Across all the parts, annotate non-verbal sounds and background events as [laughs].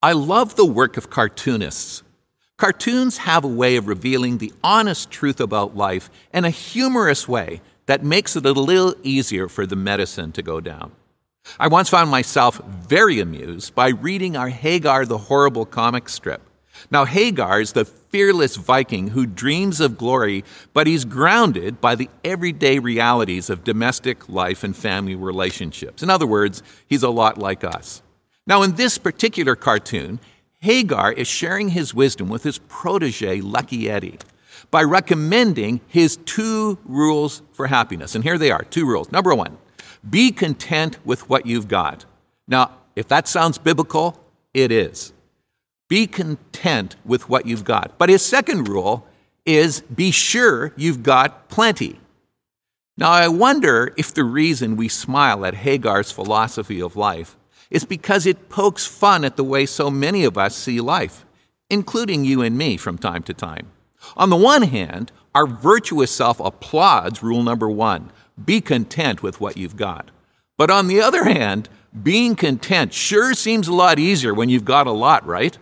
I love the work of cartoonists. Cartoons have a way of revealing the honest truth about life in a humorous way that makes it a little easier for the medicine to go down. I once found myself very amused by reading our Hagar the Horrible comic strip. Now, Hagar is the fearless Viking who dreams of glory, but he's grounded by the everyday realities of domestic life and family relationships. In other words, he's a lot like us. Now, in this particular cartoon, Hagar is sharing his wisdom with his protege, Lucky Eddie, by recommending his two rules for happiness. And here they are two rules. Number one, be content with what you've got. Now, if that sounds biblical, it is. Be content with what you've got. But his second rule is be sure you've got plenty. Now, I wonder if the reason we smile at Hagar's philosophy of life is because it pokes fun at the way so many of us see life, including you and me from time to time. On the one hand, our virtuous self applauds rule number one be content with what you've got. But on the other hand, being content sure seems a lot easier when you've got a lot, right?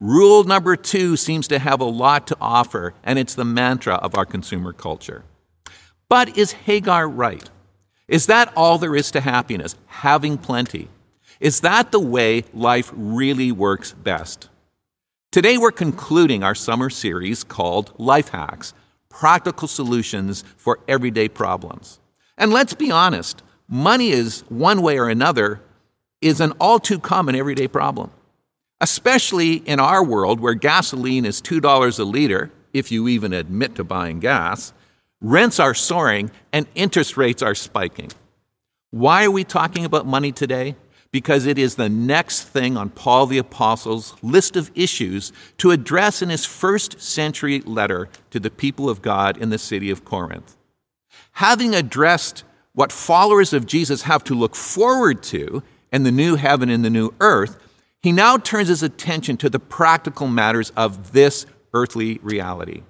Rule number two seems to have a lot to offer, and it's the mantra of our consumer culture. But is Hagar right? Is that all there is to happiness? Having plenty? Is that the way life really works best? Today, we're concluding our summer series called Life Hacks Practical Solutions for Everyday Problems. And let's be honest, money is, one way or another, is an all too common everyday problem. Especially in our world where gasoline is $2 a liter, if you even admit to buying gas, rents are soaring, and interest rates are spiking. Why are we talking about money today? Because it is the next thing on Paul the Apostle's list of issues to address in his first century letter to the people of God in the city of Corinth. Having addressed what followers of Jesus have to look forward to in the new heaven and the new earth, he now turns his attention to the practical matters of this earthly reality.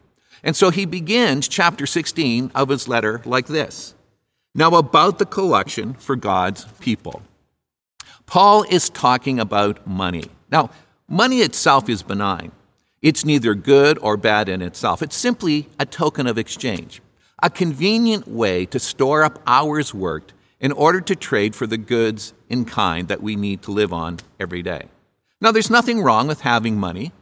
And so he begins chapter 16 of his letter like this Now, about the collection for God's people. Paul is talking about money. Now, money itself is benign. It's neither good or bad in itself. It's simply a token of exchange, a convenient way to store up hours worked in order to trade for the goods in kind that we need to live on every day. Now, there's nothing wrong with having money,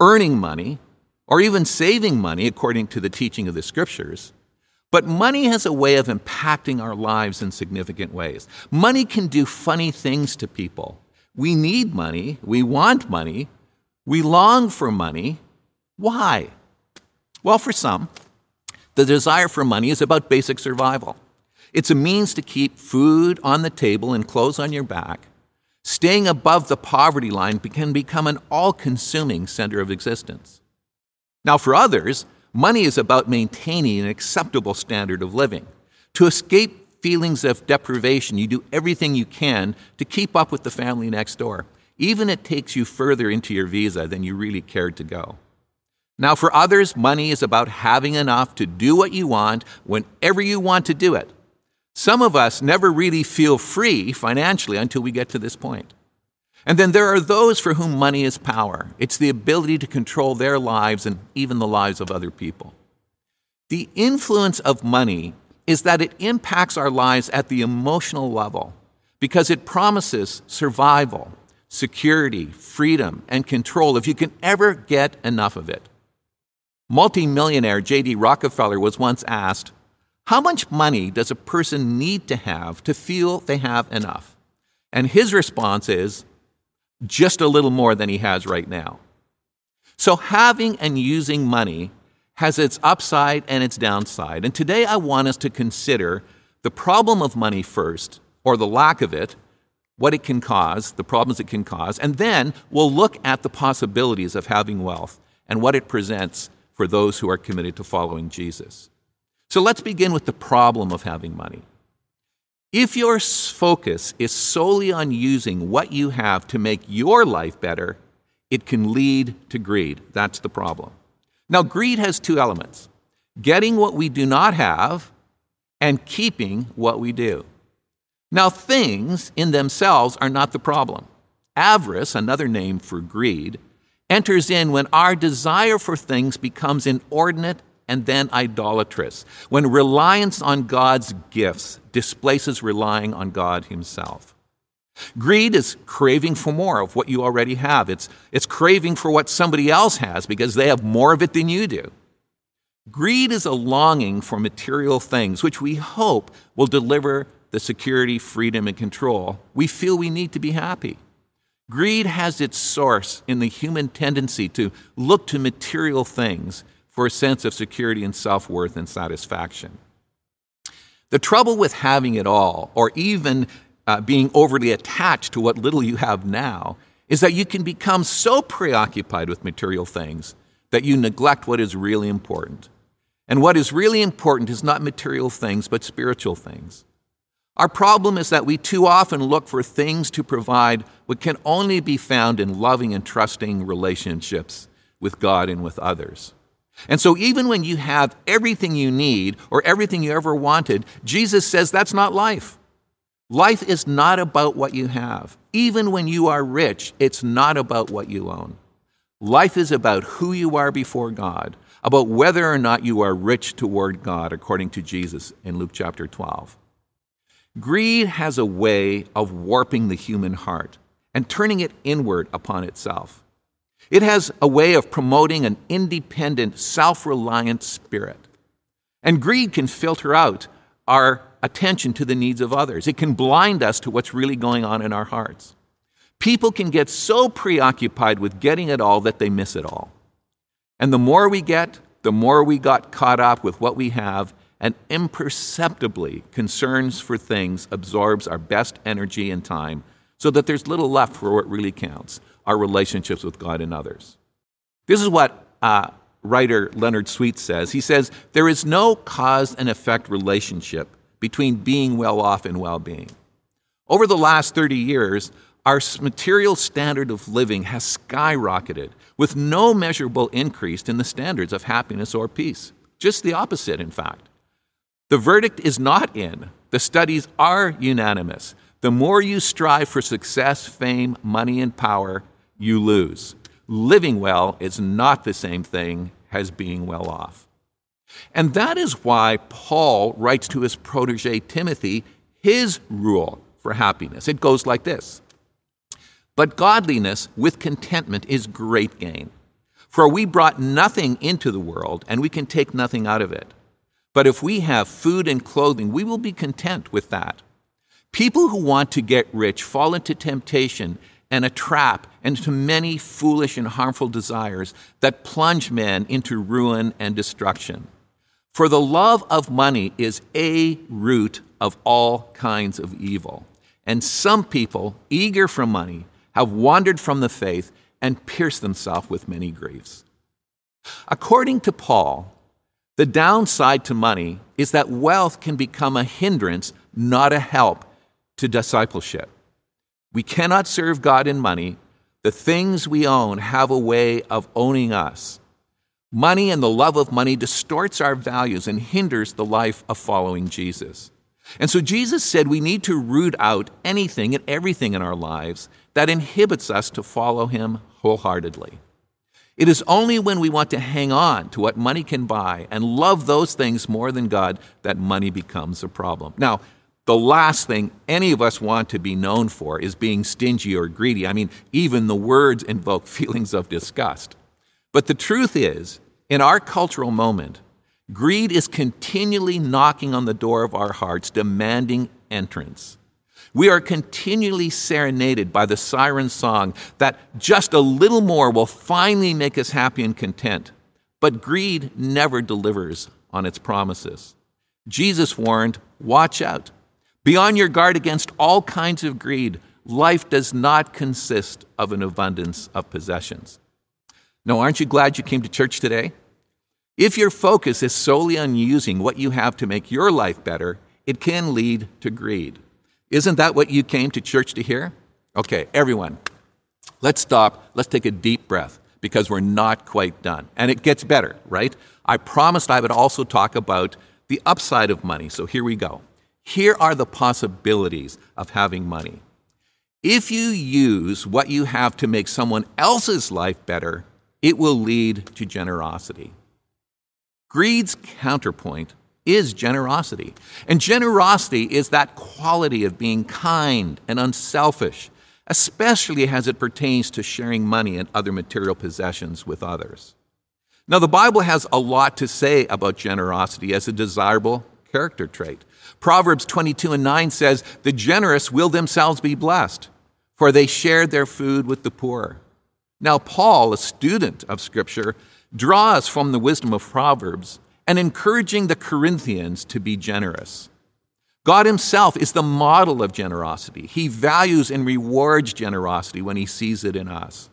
earning money, or even saving money according to the teaching of the scriptures. But money has a way of impacting our lives in significant ways. Money can do funny things to people. We need money, we want money, we long for money. Why? Well, for some, the desire for money is about basic survival. It's a means to keep food on the table and clothes on your back. Staying above the poverty line can become an all consuming center of existence. Now, for others, Money is about maintaining an acceptable standard of living. To escape feelings of deprivation, you do everything you can to keep up with the family next door. Even it takes you further into your visa than you really cared to go. Now, for others, money is about having enough to do what you want whenever you want to do it. Some of us never really feel free financially until we get to this point. And then there are those for whom money is power. It's the ability to control their lives and even the lives of other people. The influence of money is that it impacts our lives at the emotional level because it promises survival, security, freedom, and control if you can ever get enough of it. Multimillionaire J.D. Rockefeller was once asked, How much money does a person need to have to feel they have enough? And his response is, just a little more than he has right now. So, having and using money has its upside and its downside. And today I want us to consider the problem of money first, or the lack of it, what it can cause, the problems it can cause, and then we'll look at the possibilities of having wealth and what it presents for those who are committed to following Jesus. So let's begin with the problem of having money. If your focus is solely on using what you have to make your life better, it can lead to greed. That's the problem. Now, greed has two elements getting what we do not have and keeping what we do. Now, things in themselves are not the problem. Avarice, another name for greed, enters in when our desire for things becomes inordinate and then idolatrous, when reliance on God's gifts displaces relying on God Himself. Greed is craving for more of what you already have. It's, it's craving for what somebody else has because they have more of it than you do. Greed is a longing for material things, which we hope will deliver the security, freedom, and control we feel we need to be happy. Greed has its source in the human tendency to look to material things for a sense of security and self worth and satisfaction. The trouble with having it all, or even uh, being overly attached to what little you have now, is that you can become so preoccupied with material things that you neglect what is really important. And what is really important is not material things, but spiritual things. Our problem is that we too often look for things to provide what can only be found in loving and trusting relationships with God and with others. And so, even when you have everything you need or everything you ever wanted, Jesus says that's not life. Life is not about what you have. Even when you are rich, it's not about what you own. Life is about who you are before God, about whether or not you are rich toward God, according to Jesus in Luke chapter 12. Greed has a way of warping the human heart and turning it inward upon itself. It has a way of promoting an independent, self reliant spirit. And greed can filter out our attention to the needs of others, it can blind us to what's really going on in our hearts. People can get so preoccupied with getting it all that they miss it all. And the more we get, the more we got caught up with what we have, and imperceptibly, concerns for things absorbs our best energy and time so that there's little left for what really counts our relationships with God and others. This is what uh, writer Leonard Sweet says. He says, There is no cause and effect relationship between being well off and well being. Over the last 30 years, our material standard of living has skyrocketed with no measurable increase in the standards of happiness or peace. Just the opposite, in fact. The verdict is not in. The studies are unanimous. The more you strive for success, fame, money, and power, you lose. Living well is not the same thing as being well off. And that is why Paul writes to his protege Timothy his rule for happiness. It goes like this But godliness with contentment is great gain. For we brought nothing into the world, and we can take nothing out of it. But if we have food and clothing, we will be content with that. People who want to get rich fall into temptation and a trap and to many foolish and harmful desires that plunge men into ruin and destruction. For the love of money is a root of all kinds of evil. And some people, eager for money, have wandered from the faith and pierced themselves with many griefs. According to Paul, the downside to money is that wealth can become a hindrance, not a help, to discipleship. We cannot serve God in money. The things we own have a way of owning us. Money and the love of money distorts our values and hinders the life of following Jesus. And so Jesus said we need to root out anything and everything in our lives that inhibits us to follow him wholeheartedly. It is only when we want to hang on to what money can buy and love those things more than God that money becomes a problem. Now, the last thing any of us want to be known for is being stingy or greedy. I mean, even the words invoke [laughs] feelings of disgust. But the truth is, in our cultural moment, greed is continually knocking on the door of our hearts, demanding entrance. We are continually serenaded by the siren song that just a little more will finally make us happy and content. But greed never delivers on its promises. Jesus warned, Watch out. Be on your guard against all kinds of greed. Life does not consist of an abundance of possessions. Now, aren't you glad you came to church today? If your focus is solely on using what you have to make your life better, it can lead to greed. Isn't that what you came to church to hear? Okay, everyone, let's stop. Let's take a deep breath because we're not quite done. And it gets better, right? I promised I would also talk about the upside of money, so here we go. Here are the possibilities of having money. If you use what you have to make someone else's life better, it will lead to generosity. Greed's counterpoint is generosity. And generosity is that quality of being kind and unselfish, especially as it pertains to sharing money and other material possessions with others. Now, the Bible has a lot to say about generosity as a desirable character trait. Proverbs 22 and 9 says, The generous will themselves be blessed for they shared their food with the poor. Now, Paul, a student of Scripture, draws from the wisdom of Proverbs and encouraging the Corinthians to be generous. God Himself is the model of generosity. He values and rewards generosity when He sees it in us.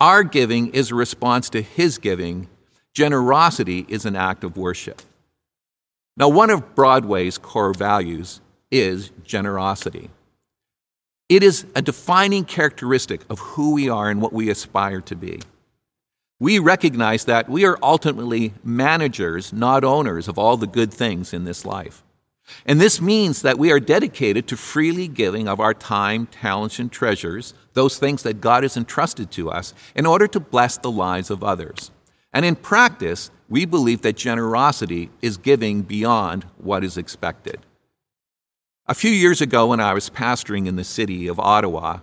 Our giving is a response to His giving. Generosity is an act of worship. Now, one of Broadway's core values is generosity. It is a defining characteristic of who we are and what we aspire to be. We recognize that we are ultimately managers, not owners, of all the good things in this life. And this means that we are dedicated to freely giving of our time, talents, and treasures, those things that God has entrusted to us, in order to bless the lives of others. And in practice, we believe that generosity is giving beyond what is expected. A few years ago, when I was pastoring in the city of Ottawa,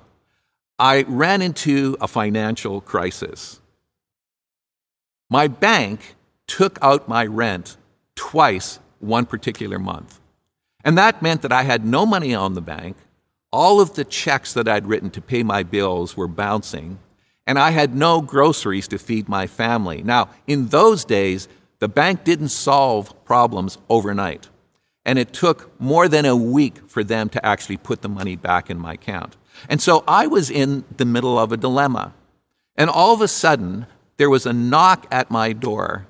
I ran into a financial crisis. My bank took out my rent twice one particular month. And that meant that I had no money on the bank. All of the checks that I'd written to pay my bills were bouncing, and I had no groceries to feed my family. Now, in those days, the bank didn't solve problems overnight and it took more than a week for them to actually put the money back in my account. And so I was in the middle of a dilemma. And all of a sudden, there was a knock at my door,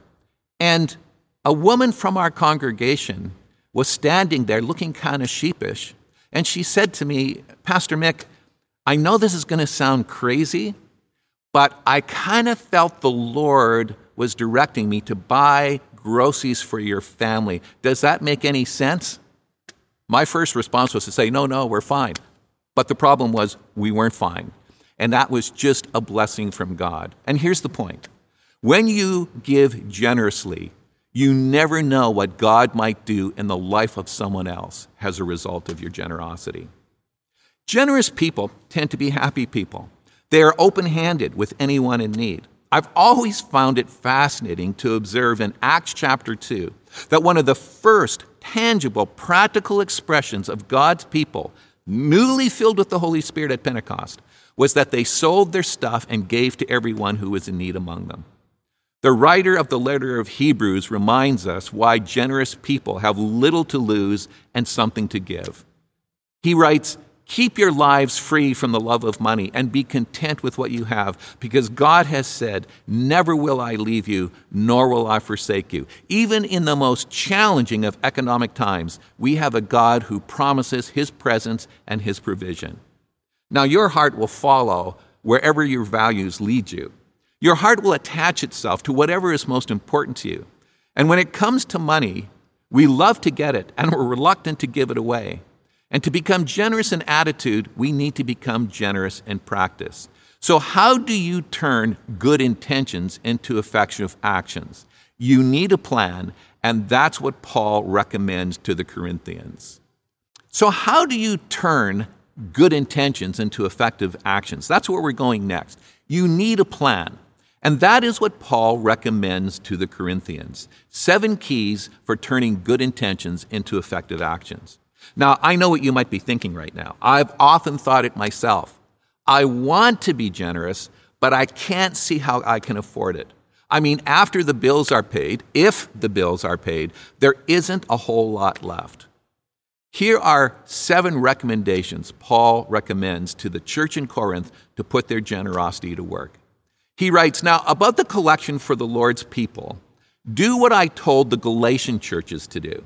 and a woman from our congregation was standing there looking kind of sheepish. And she said to me, Pastor Mick, I know this is going to sound crazy, but I kind of felt the Lord was directing me to buy groceries for your family. Does that make any sense? My first response was to say, no, no, we're fine. But the problem was we weren't fine. And that was just a blessing from God. And here's the point when you give generously, you never know what God might do in the life of someone else as a result of your generosity. Generous people tend to be happy people. They are open handed with anyone in need. I've always found it fascinating to observe in Acts chapter 2 that one of the first tangible, practical expressions of God's people, newly filled with the Holy Spirit at Pentecost, was that they sold their stuff and gave to everyone who was in need among them. The writer of the letter of Hebrews reminds us why generous people have little to lose and something to give. He writes, Keep your lives free from the love of money and be content with what you have, because God has said, Never will I leave you, nor will I forsake you. Even in the most challenging of economic times, we have a God who promises his presence and his provision. Now, your heart will follow wherever your values lead you. Your heart will attach itself to whatever is most important to you. And when it comes to money, we love to get it and we're reluctant to give it away. And to become generous in attitude, we need to become generous in practice. So, how do you turn good intentions into effective actions? You need a plan, and that's what Paul recommends to the Corinthians. So, how do you turn good intentions into effective actions? That's where we're going next. You need a plan. And that is what Paul recommends to the Corinthians seven keys for turning good intentions into effective actions. Now, I know what you might be thinking right now. I've often thought it myself. I want to be generous, but I can't see how I can afford it. I mean, after the bills are paid, if the bills are paid, there isn't a whole lot left. Here are seven recommendations Paul recommends to the church in Corinth to put their generosity to work. He writes Now, about the collection for the Lord's people, do what I told the Galatian churches to do.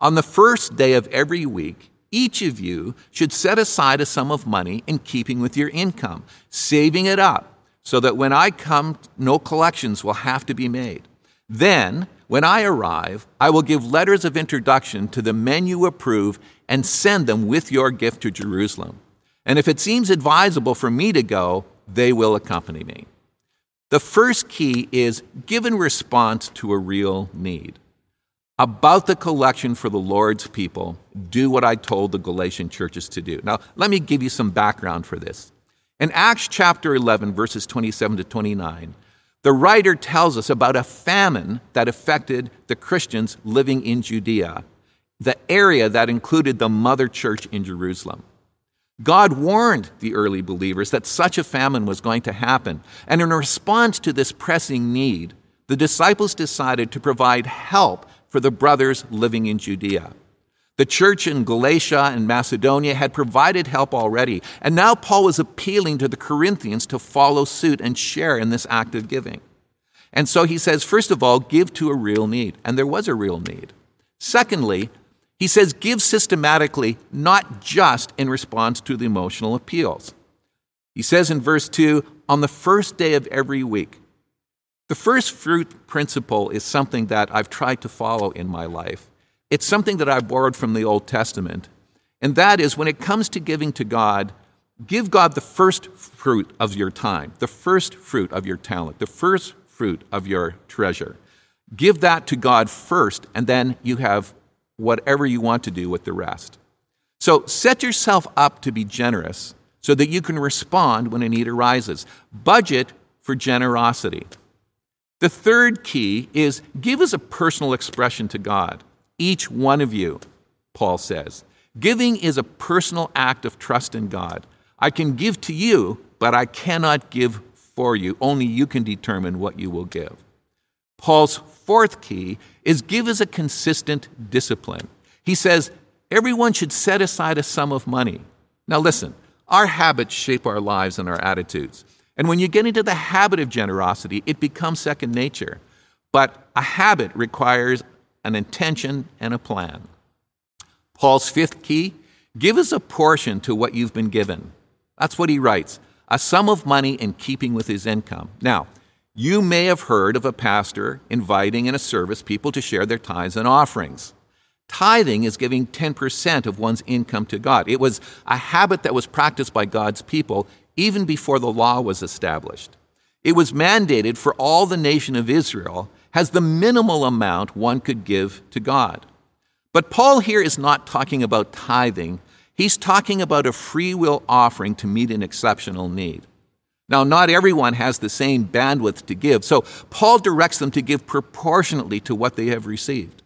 On the first day of every week, each of you should set aside a sum of money in keeping with your income, saving it up so that when I come, no collections will have to be made. Then, when I arrive, I will give letters of introduction to the men you approve and send them with your gift to Jerusalem. And if it seems advisable for me to go, they will accompany me. The first key is give in response to a real need. About the collection for the Lord's people, do what I told the Galatian churches to do. Now, let me give you some background for this. In Acts chapter 11, verses 27 to 29, the writer tells us about a famine that affected the Christians living in Judea, the area that included the mother church in Jerusalem. God warned the early believers that such a famine was going to happen. And in response to this pressing need, the disciples decided to provide help for the brothers living in Judea. The church in Galatia and Macedonia had provided help already, and now Paul was appealing to the Corinthians to follow suit and share in this act of giving. And so he says, first of all, give to a real need. And there was a real need. Secondly, he says, give systematically, not just in response to the emotional appeals. He says in verse 2 on the first day of every week. The first fruit principle is something that I've tried to follow in my life. It's something that I borrowed from the Old Testament. And that is when it comes to giving to God, give God the first fruit of your time, the first fruit of your talent, the first fruit of your treasure. Give that to God first, and then you have whatever you want to do with the rest. So set yourself up to be generous so that you can respond when a need arises. Budget for generosity. The third key is give as a personal expression to God. Each one of you, Paul says. Giving is a personal act of trust in God. I can give to you, but I cannot give for you. Only you can determine what you will give. Paul's fourth key is give as a consistent discipline. He says everyone should set aside a sum of money. Now, listen, our habits shape our lives and our attitudes. And when you get into the habit of generosity, it becomes second nature. But a habit requires an intention and a plan. Paul's fifth key give us a portion to what you've been given. That's what he writes a sum of money in keeping with his income. Now, you may have heard of a pastor inviting in a service people to share their tithes and offerings. Tithing is giving 10% of one's income to God. It was a habit that was practiced by God's people even before the law was established. It was mandated for all the nation of Israel as the minimal amount one could give to God. But Paul here is not talking about tithing, he's talking about a free will offering to meet an exceptional need. Now, not everyone has the same bandwidth to give, so Paul directs them to give proportionately to what they have received.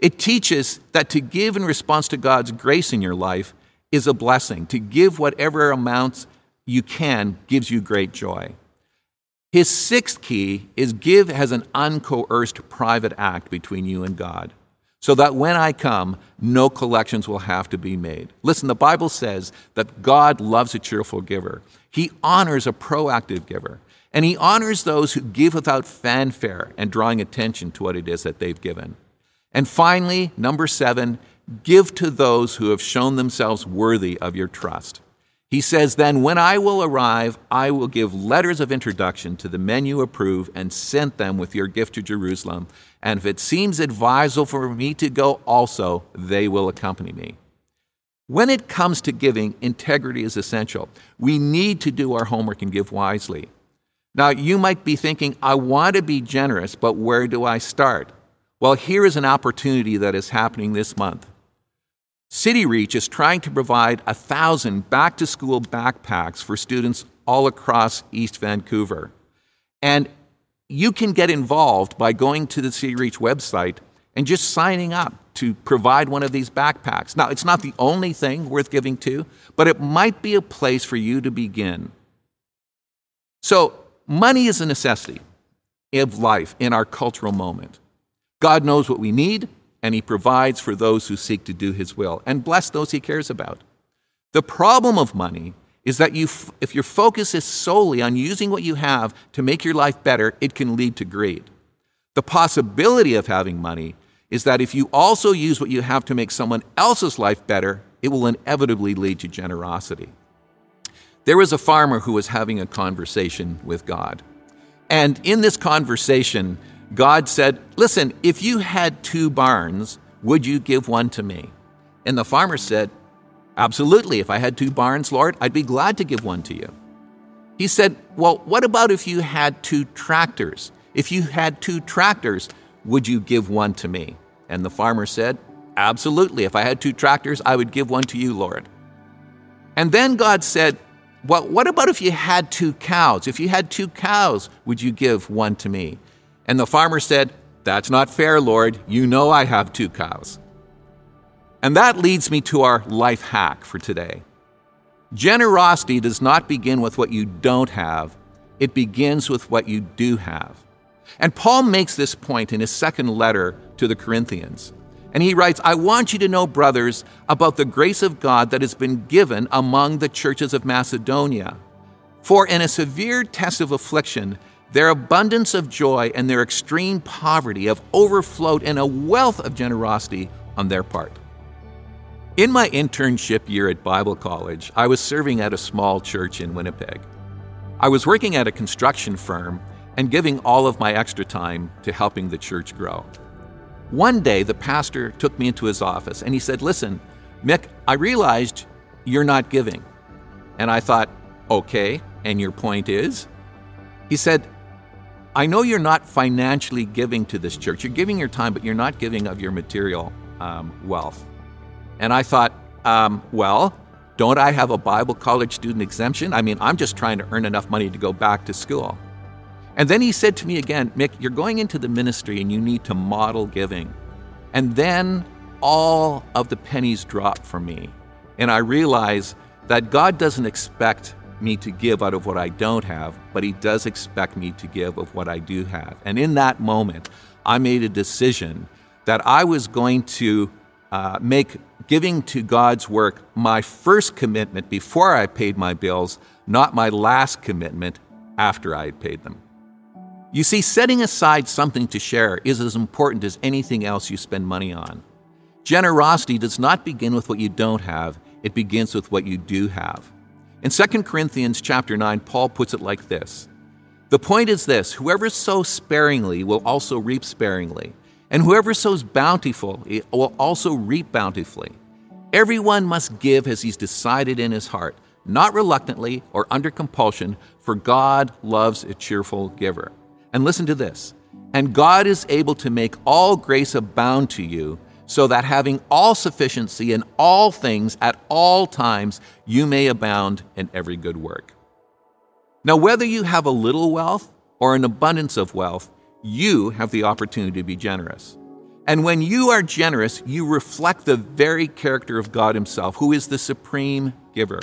It teaches that to give in response to God's grace in your life is a blessing. To give whatever amounts you can gives you great joy. His sixth key is give as an uncoerced private act between you and God, so that when I come, no collections will have to be made. Listen, the Bible says that God loves a cheerful giver. He honors a proactive giver. And he honors those who give without fanfare and drawing attention to what it is that they've given. And finally, number seven, give to those who have shown themselves worthy of your trust. He says, Then when I will arrive, I will give letters of introduction to the men you approve and send them with your gift to Jerusalem. And if it seems advisable for me to go also, they will accompany me. When it comes to giving, integrity is essential. We need to do our homework and give wisely. Now, you might be thinking, I want to be generous, but where do I start? Well, here is an opportunity that is happening this month. City Reach is trying to provide a thousand back to school backpacks for students all across East Vancouver. And you can get involved by going to the City Reach website and just signing up to provide one of these backpacks. Now, it's not the only thing worth giving to, but it might be a place for you to begin. So, money is a necessity of life in our cultural moment. God knows what we need, and He provides for those who seek to do His will and bless those He cares about. The problem of money is that you, if your focus is solely on using what you have to make your life better, it can lead to greed. The possibility of having money is that if you also use what you have to make someone else's life better, it will inevitably lead to generosity. There was a farmer who was having a conversation with God. And in this conversation, God said, Listen, if you had two barns, would you give one to me? And the farmer said, Absolutely. If I had two barns, Lord, I'd be glad to give one to you. He said, Well, what about if you had two tractors? If you had two tractors, would you give one to me? And the farmer said, Absolutely. If I had two tractors, I would give one to you, Lord. And then God said, Well, what about if you had two cows? If you had two cows, would you give one to me? And the farmer said, That's not fair, Lord. You know I have two cows. And that leads me to our life hack for today. Generosity does not begin with what you don't have, it begins with what you do have. And Paul makes this point in his second letter to the Corinthians. And he writes, I want you to know, brothers, about the grace of God that has been given among the churches of Macedonia. For in a severe test of affliction, their abundance of joy and their extreme poverty have overflowed in a wealth of generosity on their part. In my internship year at Bible College, I was serving at a small church in Winnipeg. I was working at a construction firm and giving all of my extra time to helping the church grow. One day, the pastor took me into his office and he said, Listen, Mick, I realized you're not giving. And I thought, Okay, and your point is? He said, I know you're not financially giving to this church. You're giving your time, but you're not giving of your material um, wealth. And I thought, um, well, don't I have a Bible college student exemption? I mean, I'm just trying to earn enough money to go back to school. And then he said to me again, Mick, you're going into the ministry and you need to model giving. And then all of the pennies dropped for me. And I realized that God doesn't expect me to give out of what I don't have, but He does expect me to give of what I do have. And in that moment, I made a decision that I was going to uh, make giving to God's work my first commitment before I paid my bills, not my last commitment after I had paid them. You see, setting aside something to share is as important as anything else you spend money on. Generosity does not begin with what you don't have, it begins with what you do have. In 2 Corinthians chapter 9, Paul puts it like this The point is this whoever sows sparingly will also reap sparingly, and whoever sows bountiful will also reap bountifully. Everyone must give as he's decided in his heart, not reluctantly or under compulsion, for God loves a cheerful giver. And listen to this and God is able to make all grace abound to you, so that having all sufficiency in all things at all times, you may abound in every good work. Now, whether you have a little wealth or an abundance of wealth, you have the opportunity to be generous. And when you are generous, you reflect the very character of God Himself, who is the supreme giver.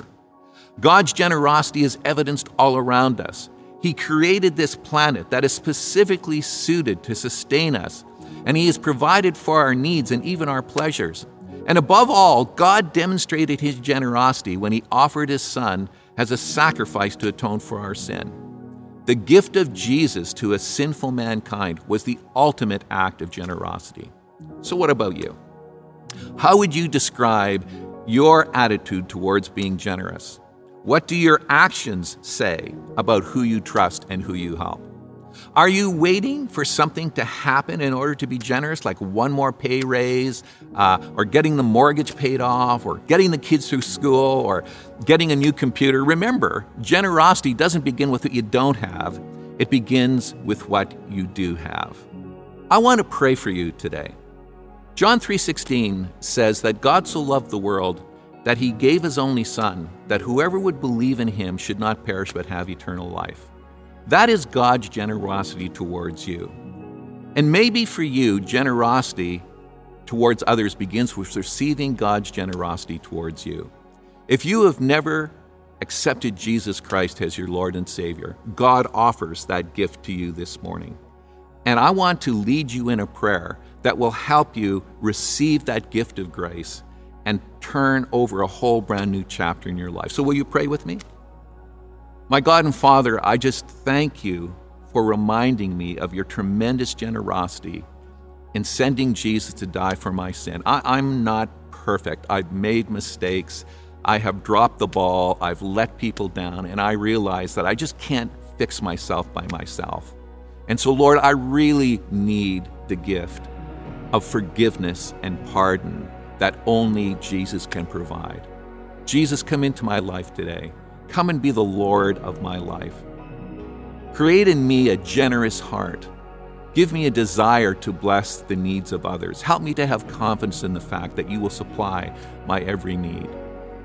God's generosity is evidenced all around us. He created this planet that is specifically suited to sustain us, and He has provided for our needs and even our pleasures. And above all, God demonstrated His generosity when He offered His Son as a sacrifice to atone for our sin. The gift of Jesus to a sinful mankind was the ultimate act of generosity. So, what about you? How would you describe your attitude towards being generous? What do your actions say about who you trust and who you help? Are you waiting for something to happen in order to be generous, like one more pay raise, uh, or getting the mortgage paid off, or getting the kids through school, or getting a new computer? Remember, generosity doesn't begin with what you don't have, it begins with what you do have. I want to pray for you today. John 3:16 says that God so loved the world that he gave his only Son, that whoever would believe in him should not perish but have eternal life. That is God's generosity towards you. And maybe for you, generosity towards others begins with receiving God's generosity towards you. If you have never accepted Jesus Christ as your Lord and Savior, God offers that gift to you this morning. And I want to lead you in a prayer that will help you receive that gift of grace and turn over a whole brand new chapter in your life. So, will you pray with me? My God and Father, I just thank you for reminding me of your tremendous generosity in sending Jesus to die for my sin. I, am not perfect. I've made mistakes. I have dropped the ball. I've let people down. And I realize that I just can't fix myself by myself. And so, Lord, I really need the gift of forgiveness and pardon that only Jesus can provide. Jesus, come into my life today. Come and be the Lord of my life. Create in me a generous heart. Give me a desire to bless the needs of others. Help me to have confidence in the fact that you will supply my every need.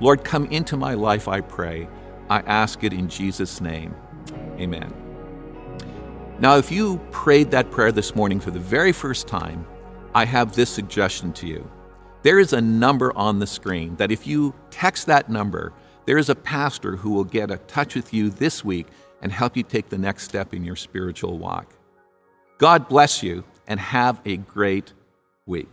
Lord, come into my life, I pray. I ask it in Jesus' name. Amen. Now, if you prayed that prayer this morning for the very first time, I have this suggestion to you. There is a number on the screen that if you text that number, there is a pastor who will get in touch with you this week and help you take the next step in your spiritual walk. God bless you and have a great week.